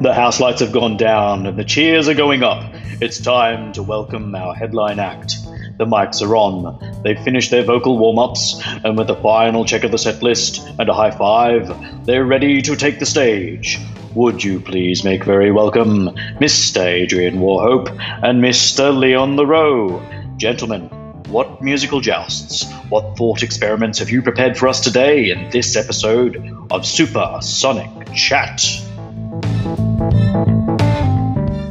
The house lights have gone down and the cheers are going up. It's time to welcome our headline act. The mics are on. They've finished their vocal warm ups, and with a final check of the set list and a high five, they're ready to take the stage. Would you please make very welcome Mr. Adrian Warhope and Mr. Leon Leroux? Gentlemen, what musical jousts, what thought experiments have you prepared for us today in this episode of Super Sonic Chat?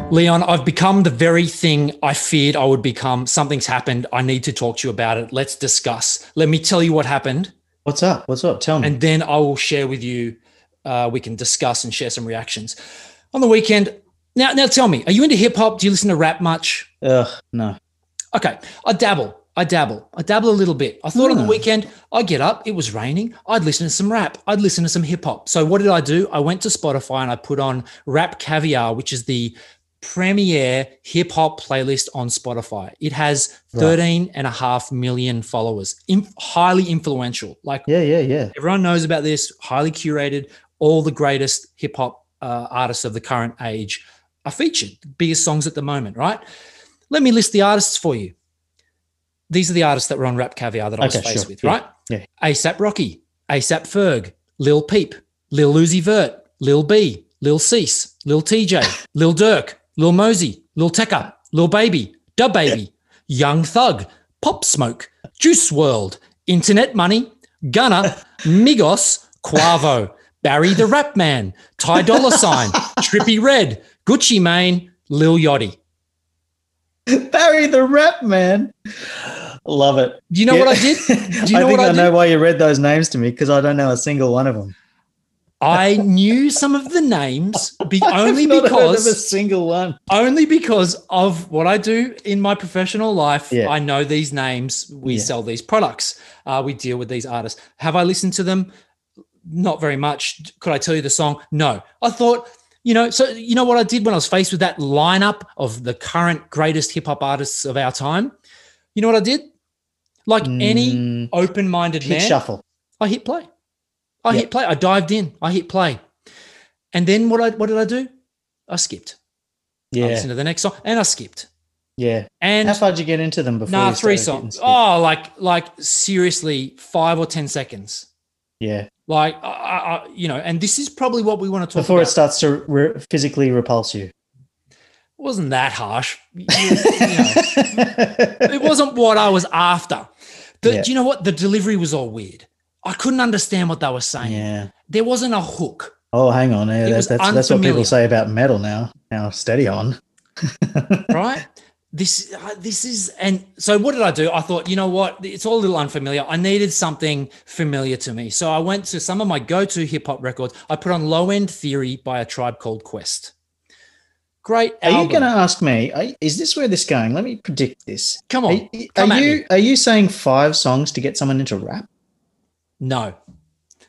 Leon, I've become the very thing I feared I would become. Something's happened. I need to talk to you about it. Let's discuss. Let me tell you what happened. What's up? What's up? Tell me. And then I will share with you. Uh, we can discuss and share some reactions. On the weekend, now, now tell me, are you into hip hop? Do you listen to rap much? Ugh, no. Okay, I dabble. I dabble. I dabble a little bit. I thought on the Hmm. weekend, I'd get up, it was raining, I'd listen to some rap, I'd listen to some hip hop. So what did I do? I went to Spotify and I put on Rap Caviar, which is the premier hip hop playlist on Spotify. It has Right. 13 and a half million followers, in, highly influential. Like Yeah, yeah, yeah. everyone knows about this, highly curated, all the greatest hip hop uh, artists of the current age are featured, biggest songs at the moment, right? Let me list the artists for you. These are the artists that were on Rap Caviar that I was faced sure. with, Yeah, right? yeah. ASAP Rocky, ASAP Ferg, Lil Peep, Lil Uzi Vert, Lil B, Lil Cease, Lil TJ, Lil Durk, Lil Mosey, Lil Tecca, Lil Baby, DaBaby, Young Thug, Pop Smoke, Juice WRLD, Internet Money, Gunna, Migos, Quavo, Barry the Rap Man, Ty Dolla Sign, Trippie Redd, Gucci Mane, Lil Yachty. Barry the rap man. Love it. Do you know what I did? Do you I know think what I I, know why you read those names to me because I don't know a single one of them. I knew some of the names be only I've not heard of a because single one. only because of what I do in my professional life. Yeah. I know these names. We Yeah. sell these products. Uh, we deal with these artists. Have I listened to them? Not very much. Could I tell you the song? No. I thought, you know, so you know what I did when I was faced with that lineup of the current greatest hip hop artists of our time? You know what I did? Like any Mm, open minded man, shuffle. I hit play. I Yeah. hit play. I dived in. I hit play. And then what I what did I do? I skipped. I Yeah, listened to the next song and I skipped. yeah. And How far did you get into them before? nah, three songs. Oh, like like seriously, five or ten seconds. yeah. Like I, I, I- you know, and this is probably what we want to talk about Before it starts to re- physically repulse you. It wasn't that harsh. You- you know, it wasn't what I was after. The, Yeah. Do you know what? The delivery was all weird. I couldn't understand what they were saying. yeah. There wasn't a hook. Oh, hang on. Yeah, that's, that's, that's what people say about metal now. Now, steady on. right? This uh, this is and so what did I do? I thought, you know what? It's all a little unfamiliar. I needed something familiar to me. So I went to some of my go-to hip hop records. I put on Low End Theory by a tribe called Quest. Great Are you going to ask me? are- Is this where this going? Let me predict this. Come on. are come at you me. are you saying five songs to get someone into rap? No.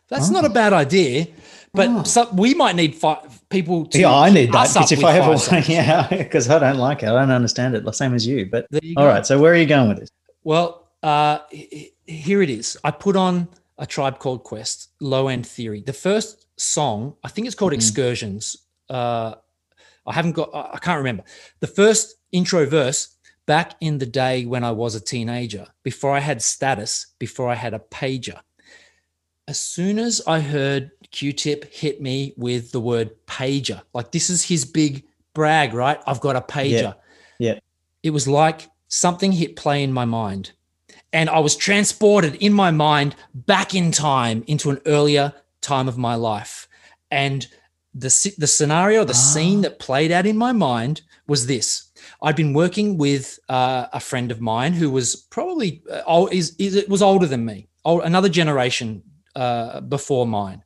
That's Oh. not a bad idea, but Oh. some, we might need five people to yeah, I need that because if I five ever yeah, because I don't like it, I don't understand it. The same as you. But you all go. right, so where are you going with this? Well, uh, here it is. I put on a tribe called Quest, Low End Theory. The first song, I think it's called Mhm. Excursions. Uh, I haven't got, I can't remember. The first intro verse, back in the day when I was a teenager, before I had status, before I had a pager. As soon as I heard Q Tip hit me with the word pager, like this is his big brag, right? I've got a pager. Yeah. yeah. It was like something hit play in my mind. And I was transported in my mind back in time into an earlier time of my life. And the, the scenario, the scene Ah. that played out in my mind was this. I'd been working with uh, a friend of mine who was probably uh, old, is, is it was older than me, old, another generation uh, before mine.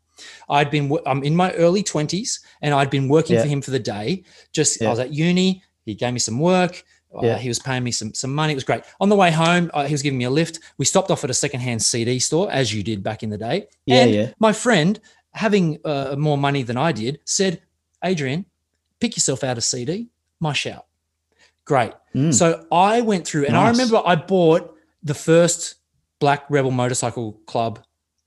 I'd been I'm in my early 20s and I'd been working Yeah. for him for the day. Just I was at uni, he gave me some work. Uh, Yeah. he was paying me some some money. It was great. On the way home, uh, he was giving me a lift. We stopped off at a secondhand CD store, as you did back in the day. Yeah, and yeah. my friend, having uh, more money than I did, said, "Adrian, pick yourself out a CD. My shout." Great. Mm. So I went through, and I remember I bought the first Black Rebel Motorcycle Club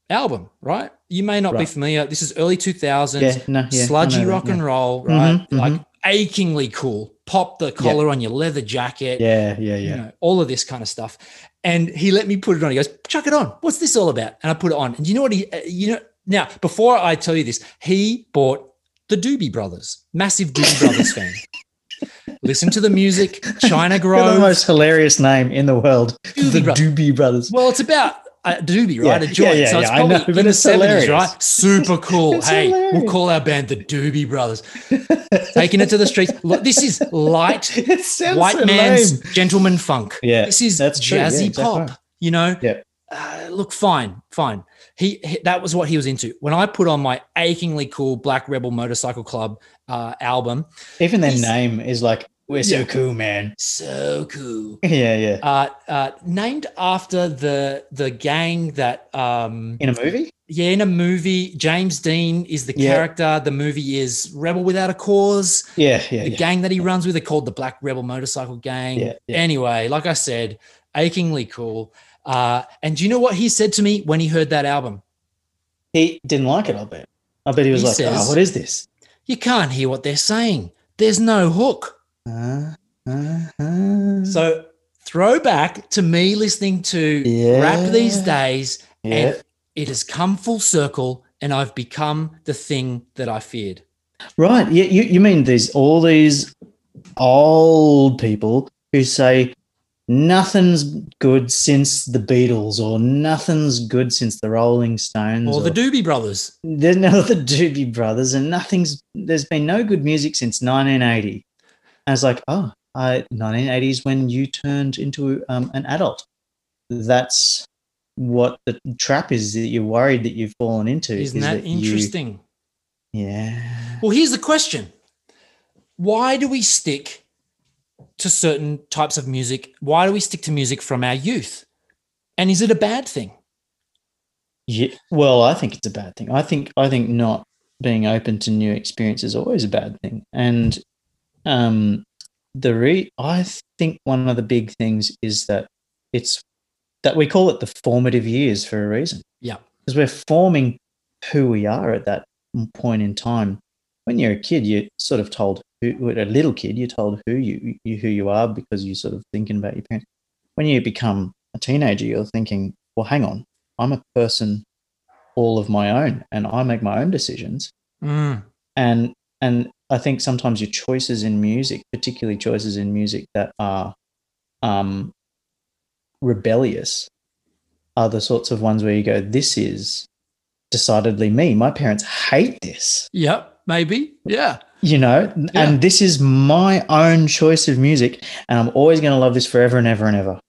album, right? You may not be familiar. This is early 2000s, Yeah, no, yeah, sludgy that, rock yeah. and roll, right? Mhm, Like achingly cool. Pop the collar on your leather jacket. Yeah, yeah, You yeah. know, all of this kind of stuff. And he let me put it on. He goes, chuck it on. What's this all about? And I put it on. And you know what he, uh, you know, now before I tell you this, he bought the Doobie Brothers, massive Doobie Brothers fan. Listen to the music, China You're the most hilarious name in the world. Doobie the Bro- Doobie Brothers. Well, it's about a doobie, right? Yeah, a joint. yeah, so yeah, it's I probably know, in the it's 70s, right? Super cool. It's hey, we'll call our band the Doobie Brothers. Taking it to the streets. Look, this is light, white so man's lame. gentleman funk. Yeah, This is that's true. Jazzy exactly pop. You know? Yeah. Uh, look, fine, fine. He, he that was what he was into. When I put on my achingly cool Black Rebel Motorcycle Club uh, album, Even their name is like, we're so Yeah. cool, man. so cool. Yeah, yeah. Uh, uh, named after the the gang that um, In a movie? Yeah, in a movie, James Dean is the Yeah. character. The movie is Rebel Without a Cause. Yeah, yeah, the yeah. gang that he runs with, they're called the Black Rebel Motorcycle Gang. Yeah, yeah. Anyway, like I said, achingly cool. Uh, and do you know what he said to me when he heard that album? He didn't like it, I bet. I bet he was He like, says- oh, what is this? You can't hear what they're saying. There's no hook. Uh, uh, uh. So throwback to me listening to rap these days, yeah. and it has come full circle, and I've become the thing that I feared. Right. Yeah, you, you mean there's all these old people who say nothing's good since the Beatles or nothing's good since the Rolling Stones Or the Doobie Brothers. there's no the Doobie Brothers and nothing's there's been no good music since 1980. And it's like, oh, I 1980 is when you turned into um, an adult. That's what the trap is that you're worried that you've fallen into. Isn't is that you- interesting? yeah. Well, here's the question Why do we stick to certain types of music? Why do we stick to music from our youth? And is it a bad thing? Yeah, well, I think it's a bad thing. I think I think not being open to new experience is always a bad thing. And um, the re I think one of the big things is that it's that we call it the formative years for a reason. Yeah. because we're forming who we are at that point in time. When you're a kid, you're sort of told who, a little kid, you're told who you, you who you are because you're sort of thinking about your parents. When you become a teenager, you're thinking, well, hang on, I'm a person all of my own, and I make my own decisions. Mm, And and I think sometimes your choices in music, particularly choices in music that are um, rebellious, are the sorts of ones where you go, "This is decidedly me. My parents hate this." yep, maybe. Yeah. you know Yeah. and this is my own choice of music and i'm always going to love this forever and ever and ever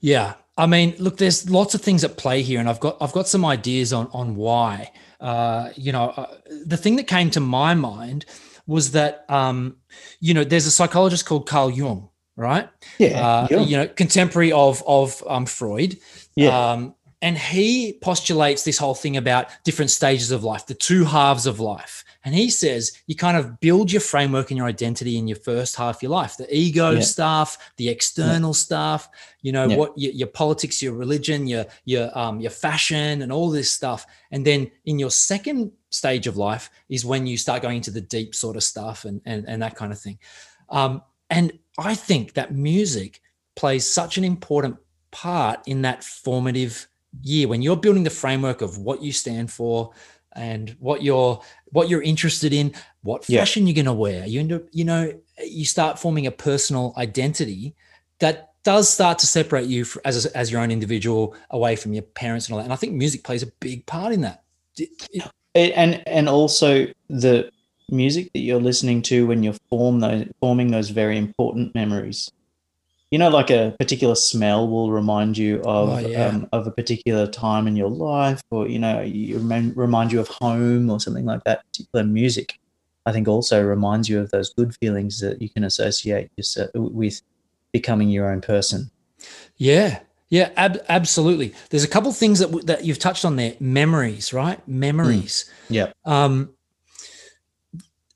Yeah. I mean, look, there's lots of things at play here, and I've got I've got some ideas on on why. Uh, you know, uh, the thing that came to my mind was that um, you know, there's a psychologist called Carl Jung, right? yeah uh, yeah. you know, contemporary of of um, Freud. Yeah. Um, and he postulates this whole thing about different stages of life, the two halves of life. And he says you kind of build your framework and your identity in your first half of your life, the ego Yeah. stuff, the external stuff, you know, Yeah. what your, your politics, your religion, your your um your fashion, and all this stuff. And then in your second stage of life is when you start going into the deep sort of stuff and and, and that kind of thing. Um, and I think that music plays such an important part in that formative year when you're building the framework of what you stand for and what you're what you're interested in what Yeah. fashion you're going to wear you end up you know you start forming a personal identity that does start to separate you as a, as your own individual away from your parents and all that. And i think music plays a big part in that. And and also the music that you're listening to when you're form those forming those very important memories you know like a particular smell will remind you of Oh, yeah. um, of a particular time in your life or you know you remind, remind you of home or something like that particular music i think also reminds you of those good feelings that you can associate yourself with becoming your own person Yeah, yeah, ab- absolutely. There's a couple things that w- that you've touched on there. Memories, right? Memories. yeah Um,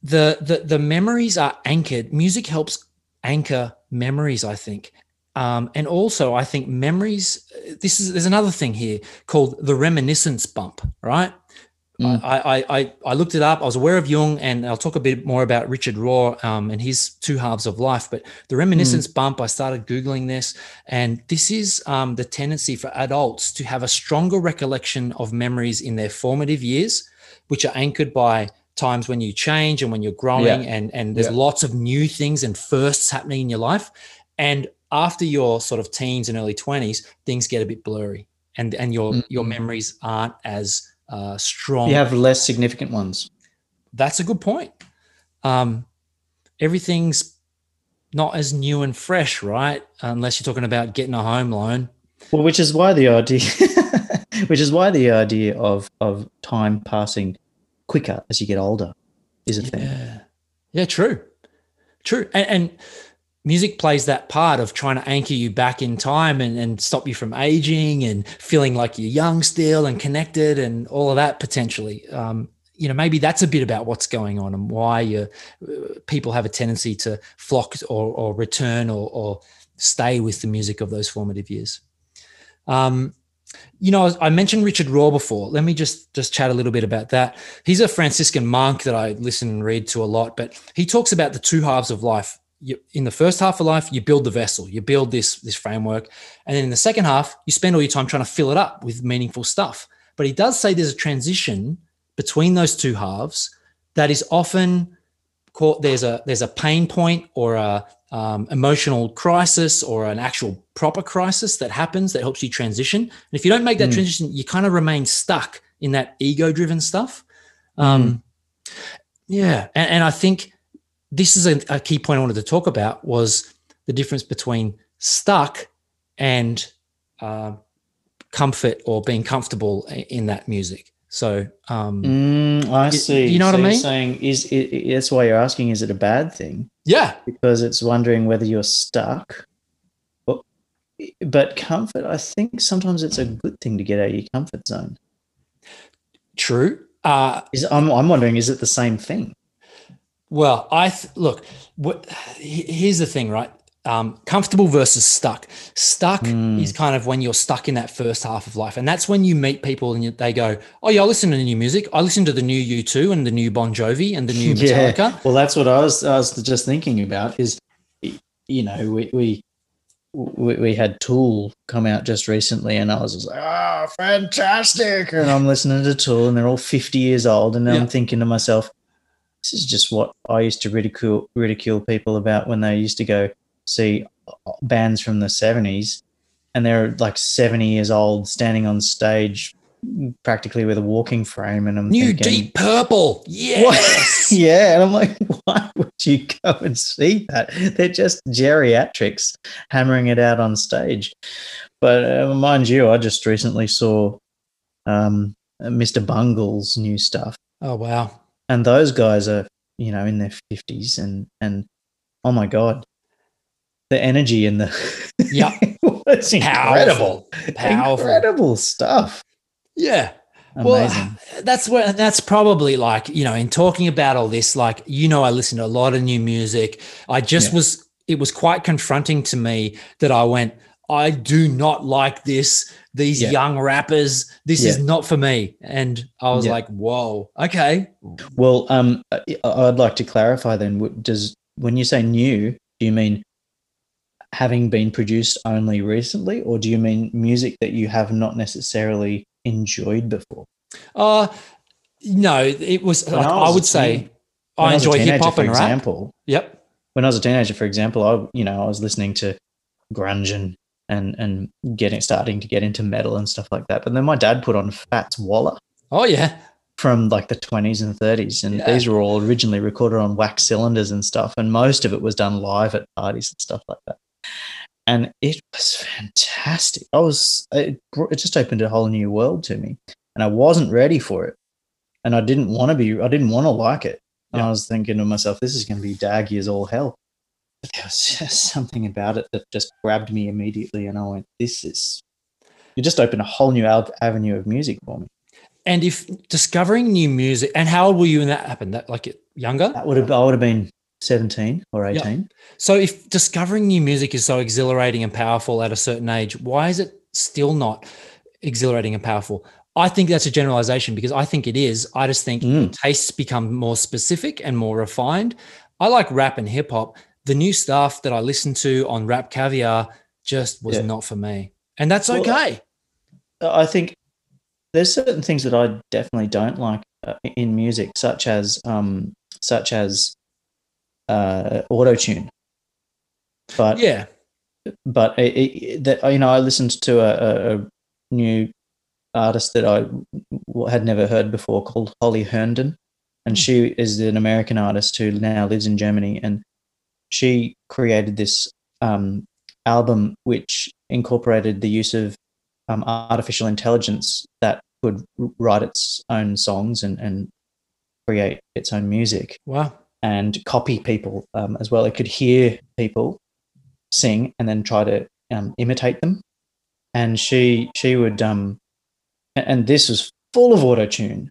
the the the memories are anchored. Music helps anchor memories. I think Um, and also, I think memories. This is there's another thing here called the reminiscence bump, right? Mm. I, I, I, I looked it up. I was aware of Jung, and I'll talk a bit more about Richard Rohr um, and his two halves of life. But the reminiscence bump, I started Googling this, and this is um, the tendency for adults to have a stronger recollection of memories in their formative years, which are anchored by times when you change and when you're growing, Yeah. and, and there's Yeah. lots of new things and firsts happening in your life. And after your sort of teens and early 20s, things get a bit blurry, and, and your, your Mhm. memories aren't as uh, strong You have less significant ones. that's a good point. Um, everything's not as new and fresh, right? Unless you're talking about getting a home loan. Well, which is why the idea, which is why the idea of of time passing quicker as you get older is a thing. Yeah, yeah, true, true. And, and music plays that part of trying to anchor you back in time and, and stop you from aging and feeling like you're young still and connected and all of that potentially. Um, you know, maybe that's a bit about what's going on and why you, uh, people have a tendency to flock or, or return or, or stay with the music of those formative years. Um, you know, I mentioned Richard Rohr before. Let me just just chat a little bit about that. He's a Franciscan monk that I listen and read to a lot, but he talks about the two halves of life. You, in the first half of life, you build the vessel, you build this this framework, and then in the second half, you spend all your time trying to fill it up with meaningful stuff. But he does say there's a transition between those two halves that is often there's a there's a pain point or a um, emotional crisis or an actual proper crisis that happens that helps you transition. And if you don't make that Mm. transition, you kind of remain stuck in that ego driven stuff. Um, Yeah, and, and I think this is a, a key point I wanted to talk about was the difference between stuck and uh, comfort or being comfortable in that music. So um, Mm, I see. you know what So I you're mean? Saying is it- that's why you're asking? Is it a bad thing? yeah, Because it's wondering whether you're stuck. But, but comfort, I think sometimes it's a good thing to get out of your comfort zone. true. Uh, Is I'm I'm wondering, is it the same thing? Well, I th- look. What, here's the thing, right? Um, comfortable versus stuck. Stuck Mm. is kind of when you're stuck in that first half of life, and that's when you meet people and they go, "Oh yeah, I listen to the new music. I listen to the new U2 and the new Bon Jovi and the new Metallica." Well, that's what I was I was just thinking about. Is you know we we we, we had Tool come out just recently, and I was just like, "Oh, fantastic!" And I'm listening to Tool, and they're all 50 years old, and Yeah. I'm thinking to myself, "This is just what I used to ridicule ridicule people about when they used to go see bands from the 70s, and they're like 70 years old, standing on stage." practically with a walking frame and I'm New thinking, Deep Purple, yes. yeah, and I'm like, why would you go and see that? They're just geriatrics hammering it out on stage. But uh, mind you, I just recently saw um, Mr. Bungle's new stuff, oh wow, and those guys are, you know, in their fifties, and and oh my god, the energy in the Yeah. it's incredible, powerful, incredible stuff. Yeah. Amazing. Well, that's where that's probably like you know in talking about all this, like you know, I listen to a lot of new music. I just Yeah. was it was quite confronting to me that I went, I do not like this. These Yeah. young rappers, this is not for me. And I was Yeah. like, whoa, okay, Well, um, I'd like to clarify then. Does when you say new, do you mean having been produced only recently, or do you mean music that you have not necessarily enjoyed before? uh, no, it was When like I I, was a would say teen- When I enjoy hip hop for and rap. example. Yep. When I was a teenager, for example, I you know I was listening to grunge and and and getting starting to get into metal and stuff like that. But then my dad put on Fats Waller. Oh yeah. from like the 20s and 30s and Yeah. these were all originally recorded on wax cylinders and stuff and most of it was done live at parties and stuff like that and it was fantastic i was it, it just opened a whole new world to me and i wasn't ready for it and i didn't want to be i didn't want to like it and Yeah. i was thinking to myself this is going to be daggy as all hell but there was just something about it that just grabbed me immediately and i went this is you just opened a whole new avenue of music for me And if discovering new music, and how old were you when that happened? That like younger? That would have I would have been 17 or 18. So if discovering new music is so exhilarating and powerful at a certain age, why is it still not exhilarating and powerful? I think that's a generalization because I think it is. I just think Mm. tastes become more specific and more refined. I like rap and hip hop. The new stuff that I listen to on Rap Caviar just was Yeah. not for me. And that's Well, okay. I think there's certain things that I definitely don't like uh, in music, such as um, such as uh, auto tune. But yeah. but it, it, that you know, I listened to a, a, new artist that I had never heard before called Holly Herndon, and Hmm. she is an American artist who now lives in Germany, and she created this um, album which incorporated the use of um, artificial intelligence that could write its own songs and, and create its own music Wow. And copy people um, as well. It could hear people sing and then try to um, imitate them. And she she would um, and this was full of auto tune,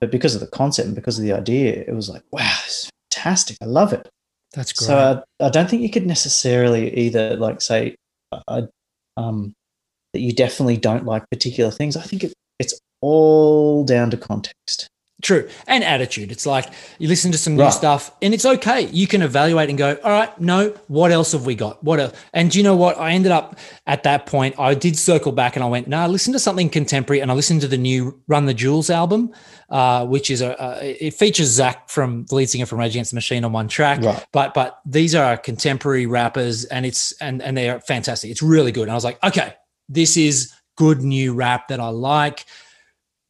but because of the concept and because of the idea, it was like wow, this is fantastic. I love it. That's great. So I, I don't think you could necessarily either like say, I, um, that you definitely don't like particular things. I think it, it's all down to context. True. And attitude. It's like you listen to some new stuff and it's okay. You can evaluate and go, all right, no, what else have we got? What else? And do you know what? I ended up at that point, I did circle back and I went, no, listen to something contemporary. And I listened to the new Run the Jewels album, uh, which is a, a, it features Zach from the lead singer from Rage Against the Machine on one track. Right. But, but these are contemporary rappers and it's, and, and they're fantastic. It's really good. And I was like, okay, this is good new rap that I like.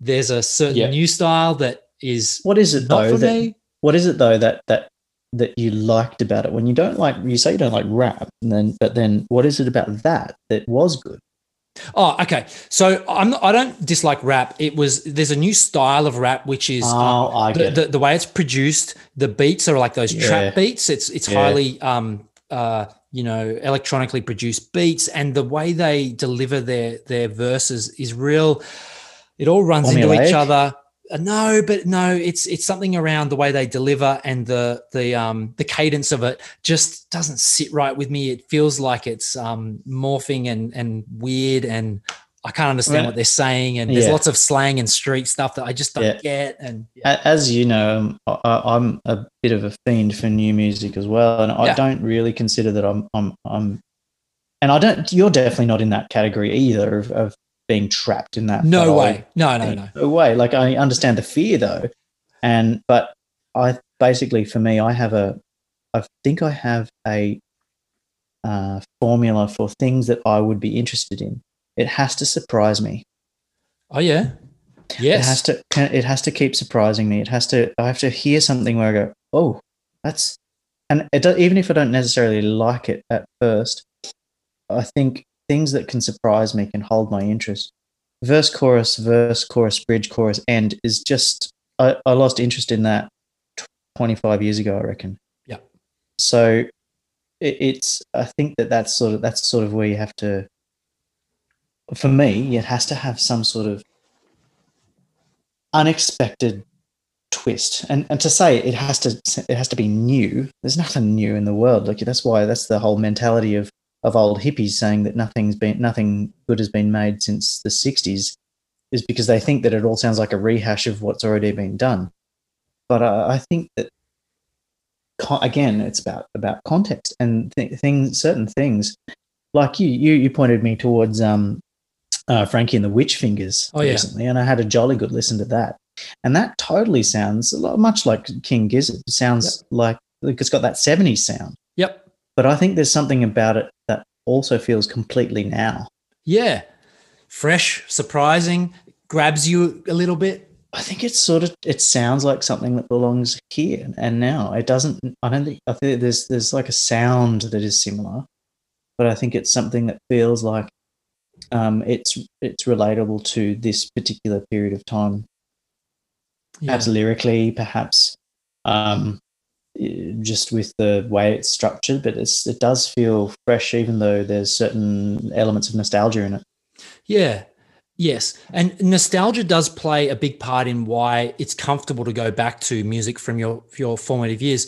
There's a certain Yeah. new style that is What is it not though? for That, me. what is it though that that that you liked about it? When you don't like, you say you don't like rap, and then but then what is it about that that was good? Oh, okay. So I'm not, I don't dislike rap. It was there's a new style of rap which is Oh, I the, the, the way it's produced. The beats are like those Yeah. trap beats. It's it's Yeah. highly um uh you know electronically produced beats, and the way they deliver their their verses is real. It all runs into each other. Uh, no, but no, it's it's something around the way they deliver and the the um the cadence of it just doesn't sit right with me. It feels like it's um morphing and and weird and I can't understand Well, what they're saying and there's yeah. lots of slang and street stuff that I just don't Yeah. get and yeah. As you know, I, I'm a bit of a fiend for new music as well, and I don't really consider that I'm I'm I'm, and I don't. You're definitely not in that category either of, of being trapped in that. no way. No, no, no. no way. Like I understand the fear though, and but I basically for me, I have a, I think I have a uh, formula for things that I would be interested in. It has to surprise me. Oh yeah. Yes. It has to. It has to keep surprising me. It has to. I have to hear something where I go, "Oh, that's," and it do, even if I don't necessarily like it at first, I think things that can surprise me can hold my interest. Verse, chorus, verse, chorus, bridge, chorus, end is just. I, I lost interest in that twenty five years ago. I reckon. Yeah. So, it, it's. I think that that's sort of that's sort of where you have to. For me, it has to have some sort of unexpected twist and and to say it has to it has to be new there's nothing new in the world like that's why that's the whole mentality of of old hippies saying that nothing's been nothing good has been made since the 60s is because they think that it all sounds like a rehash of what's already been done but uh, i think that again it's about about context and th- things certain things like you you you pointed me towards um uh, Frankie and the Witch Fingers Oh, yeah. recently, and I had a jolly good listen to that. And that totally sounds a lot, much like King Gizzard. Sounds like, like it's got that 70s sound. Yep. But I think there's something about it that also feels completely now. Yeah. Fresh, surprising, grabs you a little bit. I think it's sort of it sounds like something that belongs here and now. It doesn't. I don't think. I think there's there's like a sound that is similar, but I think it's something that feels like um, it's it's relatable to this particular period of time. Yeah. Perhaps lyrically, perhaps um, Uh, just with the way it's structured, but it's it does feel fresh, even though there's certain elements of nostalgia in it. Yeah. Yes. And nostalgia does play a big part in why it's comfortable to go back to music from your your formative years.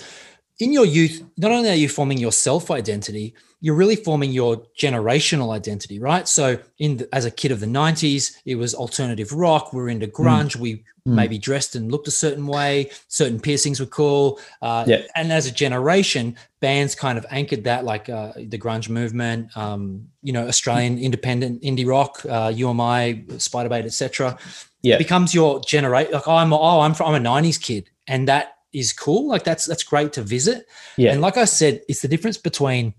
In your youth, not only are you forming your self identity, you're really forming your generational identity, right? So, in the, as a kid of the '90s, it was alternative rock. We are into grunge. Mm. We mm. maybe dressed and looked a certain way. Certain piercings were cool. Uh, yeah. And as a generation, bands kind of anchored that, like uh, the grunge movement, um, you know, Australian independent indie rock, uh, You Am I, Spiderbait, etc. Yeah, becomes your generation. Like I'm, oh, I'm from, I'm a '90s kid, and that is cool. Like that's that's great to visit. Yeah. And like I said, it's the difference between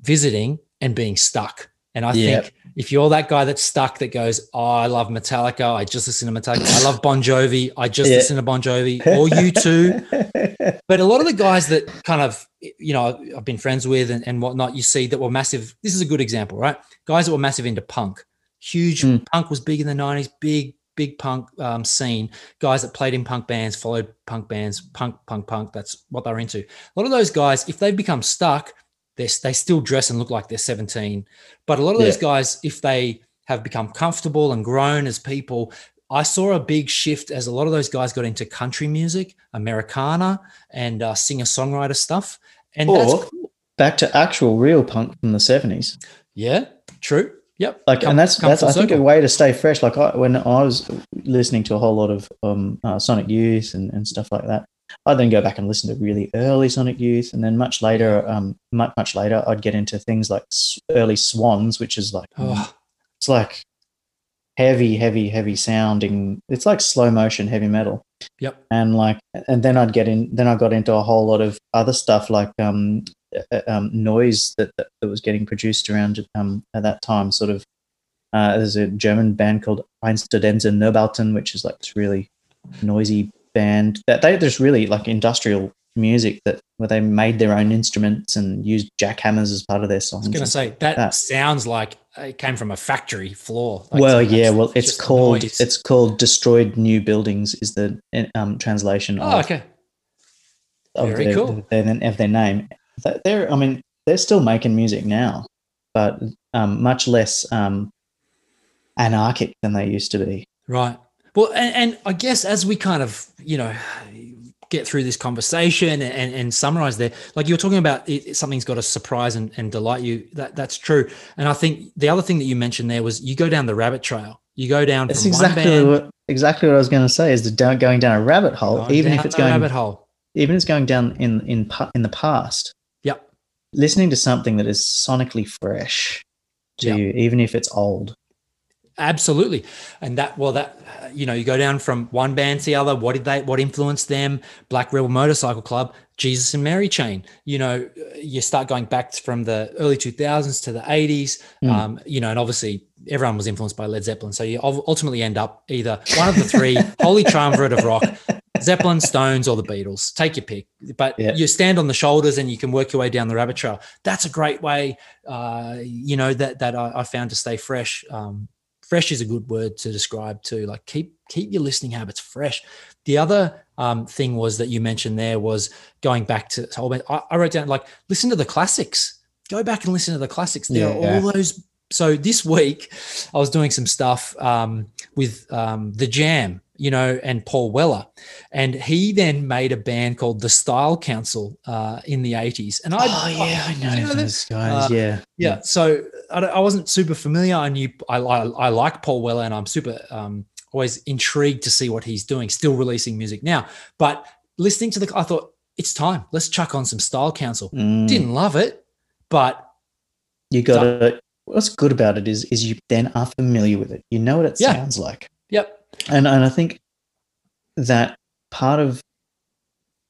visiting and being stuck. And I think if you're that guy that's stuck that goes, Oh, I love Metallica, I just listen to Metallica, I love Bon Jovi, I just listen to Bon Jovi, or U2. but a lot of the guys that kind of, you know, I've been friends with and, and whatnot, you see that were massive. This is a good example, right? Guys that were massive into punk. Huge mm. punk was big in the 90s, big big punk um, scene. Guys that played in punk bands, followed punk bands, punk, punk, punk. That's what they're into. A lot of those guys, if they've become stuck, they they still dress and look like they're 17. But a lot of yeah. those guys, if they have become comfortable and grown as people, I saw a big shift as a lot of those guys got into country music, Americana, and uh, singer songwriter stuff. And or cool. back to actual real punk from the 70s. Yeah, true. Yep. Like, come, and that's that's I think a way to stay fresh. Like I, when I was listening to a whole lot of um, uh, Sonic Youth and, and stuff like that, I'd then go back and listen to really early Sonic Youth, and then much later, um, much much later, I'd get into things like early Swans, which is like oh. it's like heavy, heavy, heavy sounding. It's like slow motion heavy metal. Yep. And like, and then I'd get in. Then I got into a whole lot of other stuff like um, um, noise that, that, that was getting produced around um, at that time. Sort of, uh, there's a German band called Einstürzende Neubauten, which is like this really noisy band that they just really like industrial music that where they made their own instruments and used jackhammers as part of their songs. I was going to say that, that, sounds like it came from a factory floor. Like well, yeah, well, it's called noise. it's called "Destroyed New Buildings" is the um, translation. Oh, of, okay. Very their, cool. Their, of their name, they're I mean they're still making music now, but um, much less um, anarchic than they used to be. Right. Well, and, and, I guess as we kind of you know get through this conversation and, and summarize there, like you're talking about it, something's got to surprise and, and delight you. That that's true. And I think the other thing that you mentioned there was you go down the rabbit trail. You go down. That's exactly band, what exactly what I was going to say. Is the down, going down a rabbit hole, even if it's going rabbit hole, even if it's going down in in in the past listening to something that is sonically fresh to you, even if it's old. Absolutely, and that well, that you know, you go down from one band to the other. What did they? What influenced them? Black Rebel Motorcycle Club, Jesus and Mary Chain. You know, you start going back from the early two thousands to the eighties. Mm. Um, you know, and obviously everyone was influenced by Led Zeppelin. So you ultimately end up either one of the three, holy triumvirate of rock, Zeppelin, Stones, or the Beatles. Take your pick. But yeah. you stand on the shoulders and you can work your way down the rabbit trail. That's a great way, uh, you know, that that I, I, found to stay fresh. Um, fresh is a good word to describe too. Like keep keep your listening habits fresh. The other um, thing was that you mentioned there was going back to. I, I wrote down like listen to the classics. Go back and listen to the classics. There yeah, are all yeah. those so this week I was doing some stuff um, with um, the Jam, you know, and Paul Weller, and he then made a band called the Style Council uh, in the eighties. And I, oh yeah, I, I know, you know those guys. Uh, yeah, yeah. So I, I, wasn't super familiar. I knew I, I, I like Paul Weller, and I'm super um, always intrigued to see what he's doing. Still releasing music now, but listening to the, I thought it's time. Let's chuck on some Style Council. Mm. Didn't love it, but you got it. what's good about it is is you then are familiar with it. You know what it yeah. sounds like. And and I think that part of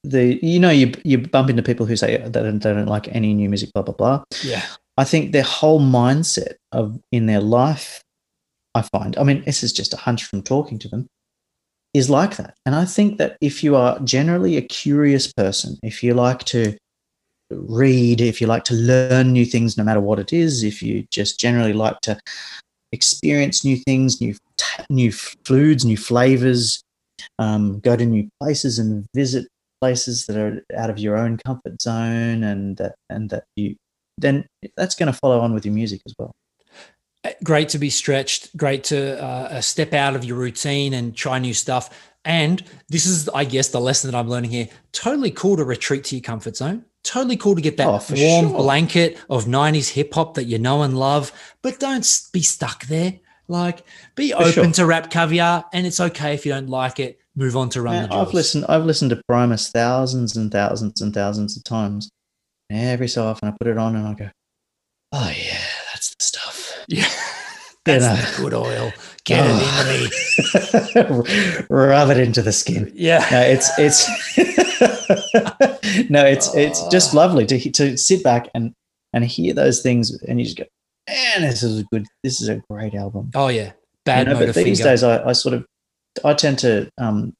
the you know you you bump into people who say they don't, they don't like any new music blah blah blah. Yeah. I think their whole mindset of in their life I find I mean this is just a hunch from talking to them is like that. And I think that if you are generally a curious person, if you like to read, if you like to learn new things, no matter what it is, if you just generally like to experience new things, new new foods, new flavors, um, go to new places and visit places that are out of your own comfort zone, and that and that you then that's going to follow on with your music as well. great to be stretched, great to uh, step out of your routine and try new stuff. And this is, I guess, the lesson that I'm learning here. Totally cool to retreat to your comfort zone. Totally cool to get that Oh, warm sure. blanket of 90s hip hop that you know and love, but don't be stuck there. Like, be open sure. to rap caviar, and it's okay if you don't like it. Move on to run the. I've listened. I've listened to Primus thousands and thousands and thousands of times. Every so often, I put it on and I go, "Oh yeah, that's the stuff." Yeah, that's the good oil. Get Oh. it into me. Rub it into the skin. Yeah. No, it's it's no, it's it's just lovely to to sit back and and hear those things, and you just go, "Man, this is a good. This is a great album." Oh yeah, bad you know, but these finger. days I, I sort of I tend to um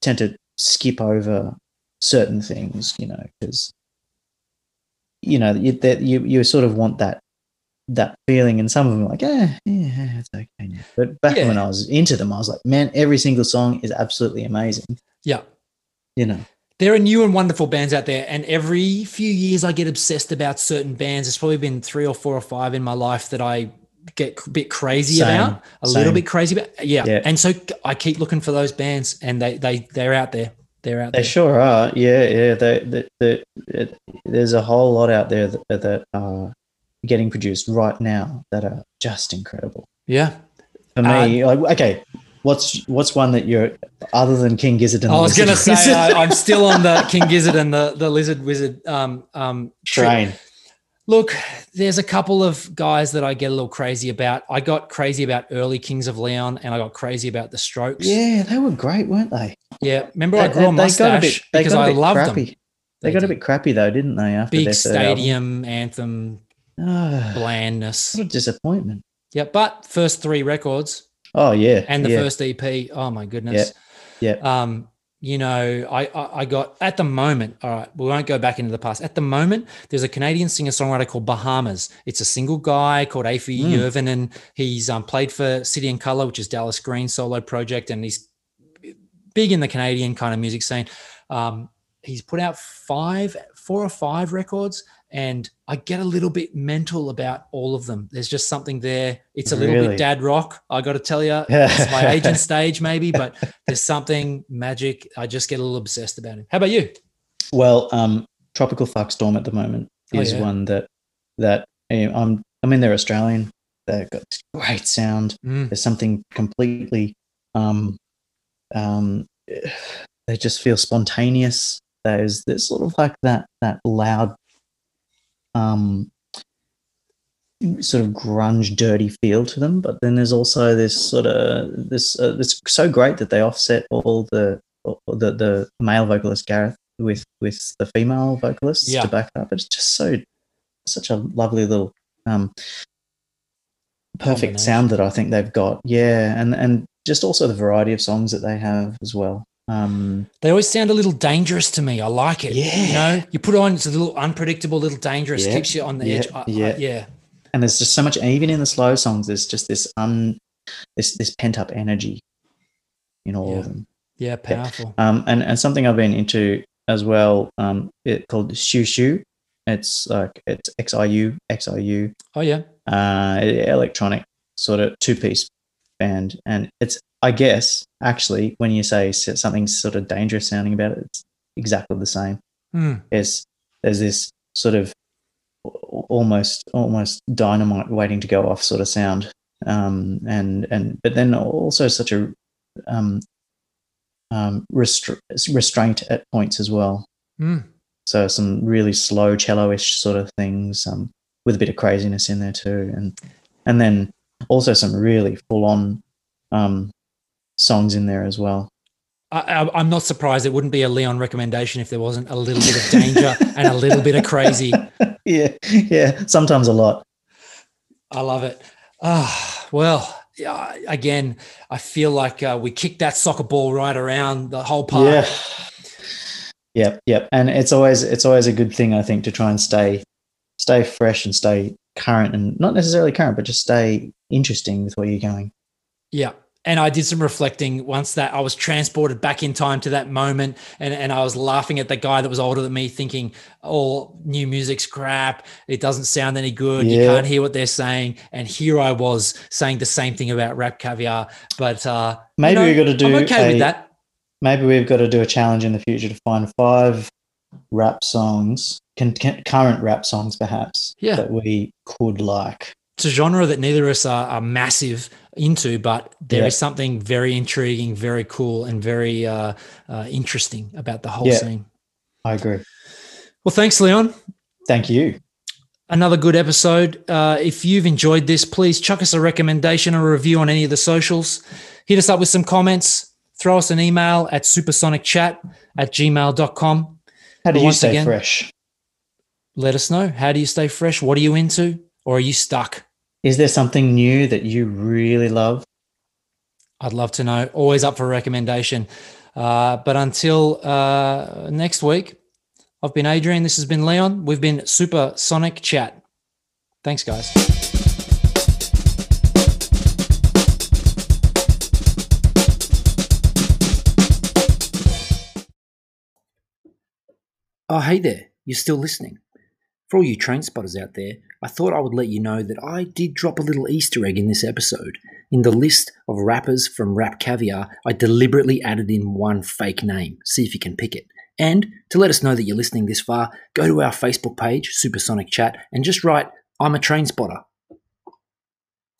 tend to skip over certain things, you know, because you know you that you you sort of want that that feeling, and some of them are like, eh, yeah, it's okay. Now. But back when I was into them, I was like, man, every single song is absolutely amazing. yeah. You know, There are new and wonderful bands out there, and every few years I get obsessed about certain bands. There's probably been three or four or five in my life that I get a bit crazy Same, about, a little bit crazy about. Yeah. Yeah. and so I keep looking for those bands, and they they they're out there. They're out there they there. sure are. Yeah, yeah. They, they, they, it, there's a whole lot out there that, that are getting produced right now that are just incredible. Yeah, For me, uh, like, okay, what's what's one that you're other than King Gizzard and I was gonna say I, I'm still on the King Gizzard and the the Lizard Wizard um um trip. train? Look, there's a couple of guys that I get a little crazy about. I got crazy about early Kings of Leon, and I got crazy about the Strokes. Yeah, they were great, weren't they? yeah. Remember, I They- grew a they- they got mustache bit- they because got a I bit loved crappy. them. They, got a bit crappy though, didn't they? After Big their third album? stadium anthem Ah, blandness. what a disappointment. Yeah, but first three records Oh yeah, and the yeah. first EP. Oh my goodness. Yeah. Um, you know, I, I I got at the moment. All right, we won't go back into the past. At the moment, there's a Canadian singer songwriter called Bahamas. It's a single guy called Afi Mm. Yervin, and he's um, played for City and Colour, which is Dallas Green solo project, and he's big in the Canadian kind of music scene. Um, he's put out five, four or five records, and I get a little bit mental about all of them. There's just something there. It's a little Really? bit dad rock. I got to tell you, it's my agent stage maybe, but there's something magic. I just get a little obsessed about it. How about you? Well, um, Tropical Fuck Storm at the moment Oh, is yeah. one that that eh, I'm. I mean, they're Australian. They've got this great sound. Mm, There's something completely. Um, um, they just feel spontaneous. There's there's sort of like that that loud, um, sort of grunge, dirty feel to them. But then there's also this sort of this. Uh, it's so great that they offset all the all the the male vocalist Gareth with with the female vocalists Yeah. to back up. It's just so such a lovely little um perfect sound that I think they've got. Yeah, and and just also the variety of songs that they have as well. Um, They always sound a little dangerous to me. I like it. Yeah. You know, you put on, it's a little unpredictable, a little dangerous, Yeah, keeps you on the yeah, edge. I- I- yeah. yeah. and there's just so much even in the slow songs there's just this un this this pent up energy in all of them Yeah. Powerful. um and and something i've been into as well um it called Xiu Xiu it's like it's xiu xiu Oh, yeah. uh electronic sort of two piece band and it's i guess actually when you say s- something sort of dangerous sounding about it it's exactly the same. Mm, there's there's this sort of almost almost dynamite waiting to go off sort of sound. Um and and but then also such a um um restra- restraint at points as well. Mm. so some really slow cello-ish sort of things um with a bit of craziness in there too. And and then also some really full on um songs in there as well I, I'm not surprised it wouldn't be a Leon recommendation if there wasn't a little bit of danger and a little bit of crazy. yeah yeah sometimes a lot I love it. Ah, well, yeah, again, I feel like uh, we kicked that soccer ball right around the whole park. Yeah. Yep, yep. And it's always it's always a good thing I think to try and stay stay fresh and stay current and not necessarily current, but just stay interesting with where you're going. Yeah. And I did some reflecting once that I was transported back in time to that moment. And, and I was laughing at the guy that was older than me, thinking, oh, new music's crap. It doesn't sound any good. You can't hear what they're saying. And here I was saying the same thing about Rap Caviar. But uh, you Maybe know, we've got to do I'm okay a- with that. Maybe we've got to do a challenge in the future to find five rap songs, con- current rap songs perhaps, Yeah. that we could like. It's a genre that neither of us are, are massive into, but there is Yeah. something very intriguing, very cool, and very uh, uh, interesting about the whole Yeah. scene. I agree. Well, thanks, Leon. Thank you. another good episode. Uh, if you've enjoyed this, please chuck us a recommendation or a review on any of the socials. Hit us up with some comments. Throw us an email at supersonicchat at gmail.com. How do But you stay again- fresh? Let us know. How do you stay fresh? What are you into? Or are you stuck? Is there something new that you really love? I'd love to know. Always up for a recommendation. Uh, but until uh, next week, I've been Adrian. This has been Leon. We've been Supersonic Chat. Thanks, guys. Oh, hey there. You're still listening. For all you train spotters out there, I thought I would let you know that I did drop a little Easter egg in this episode. In the list of rappers from Rap Caviar, I deliberately added in one fake name. See if you can pick it. And to let us know that you're listening this far, go to our Facebook page, Supersonic Chat, and just write, I'm a train spotter.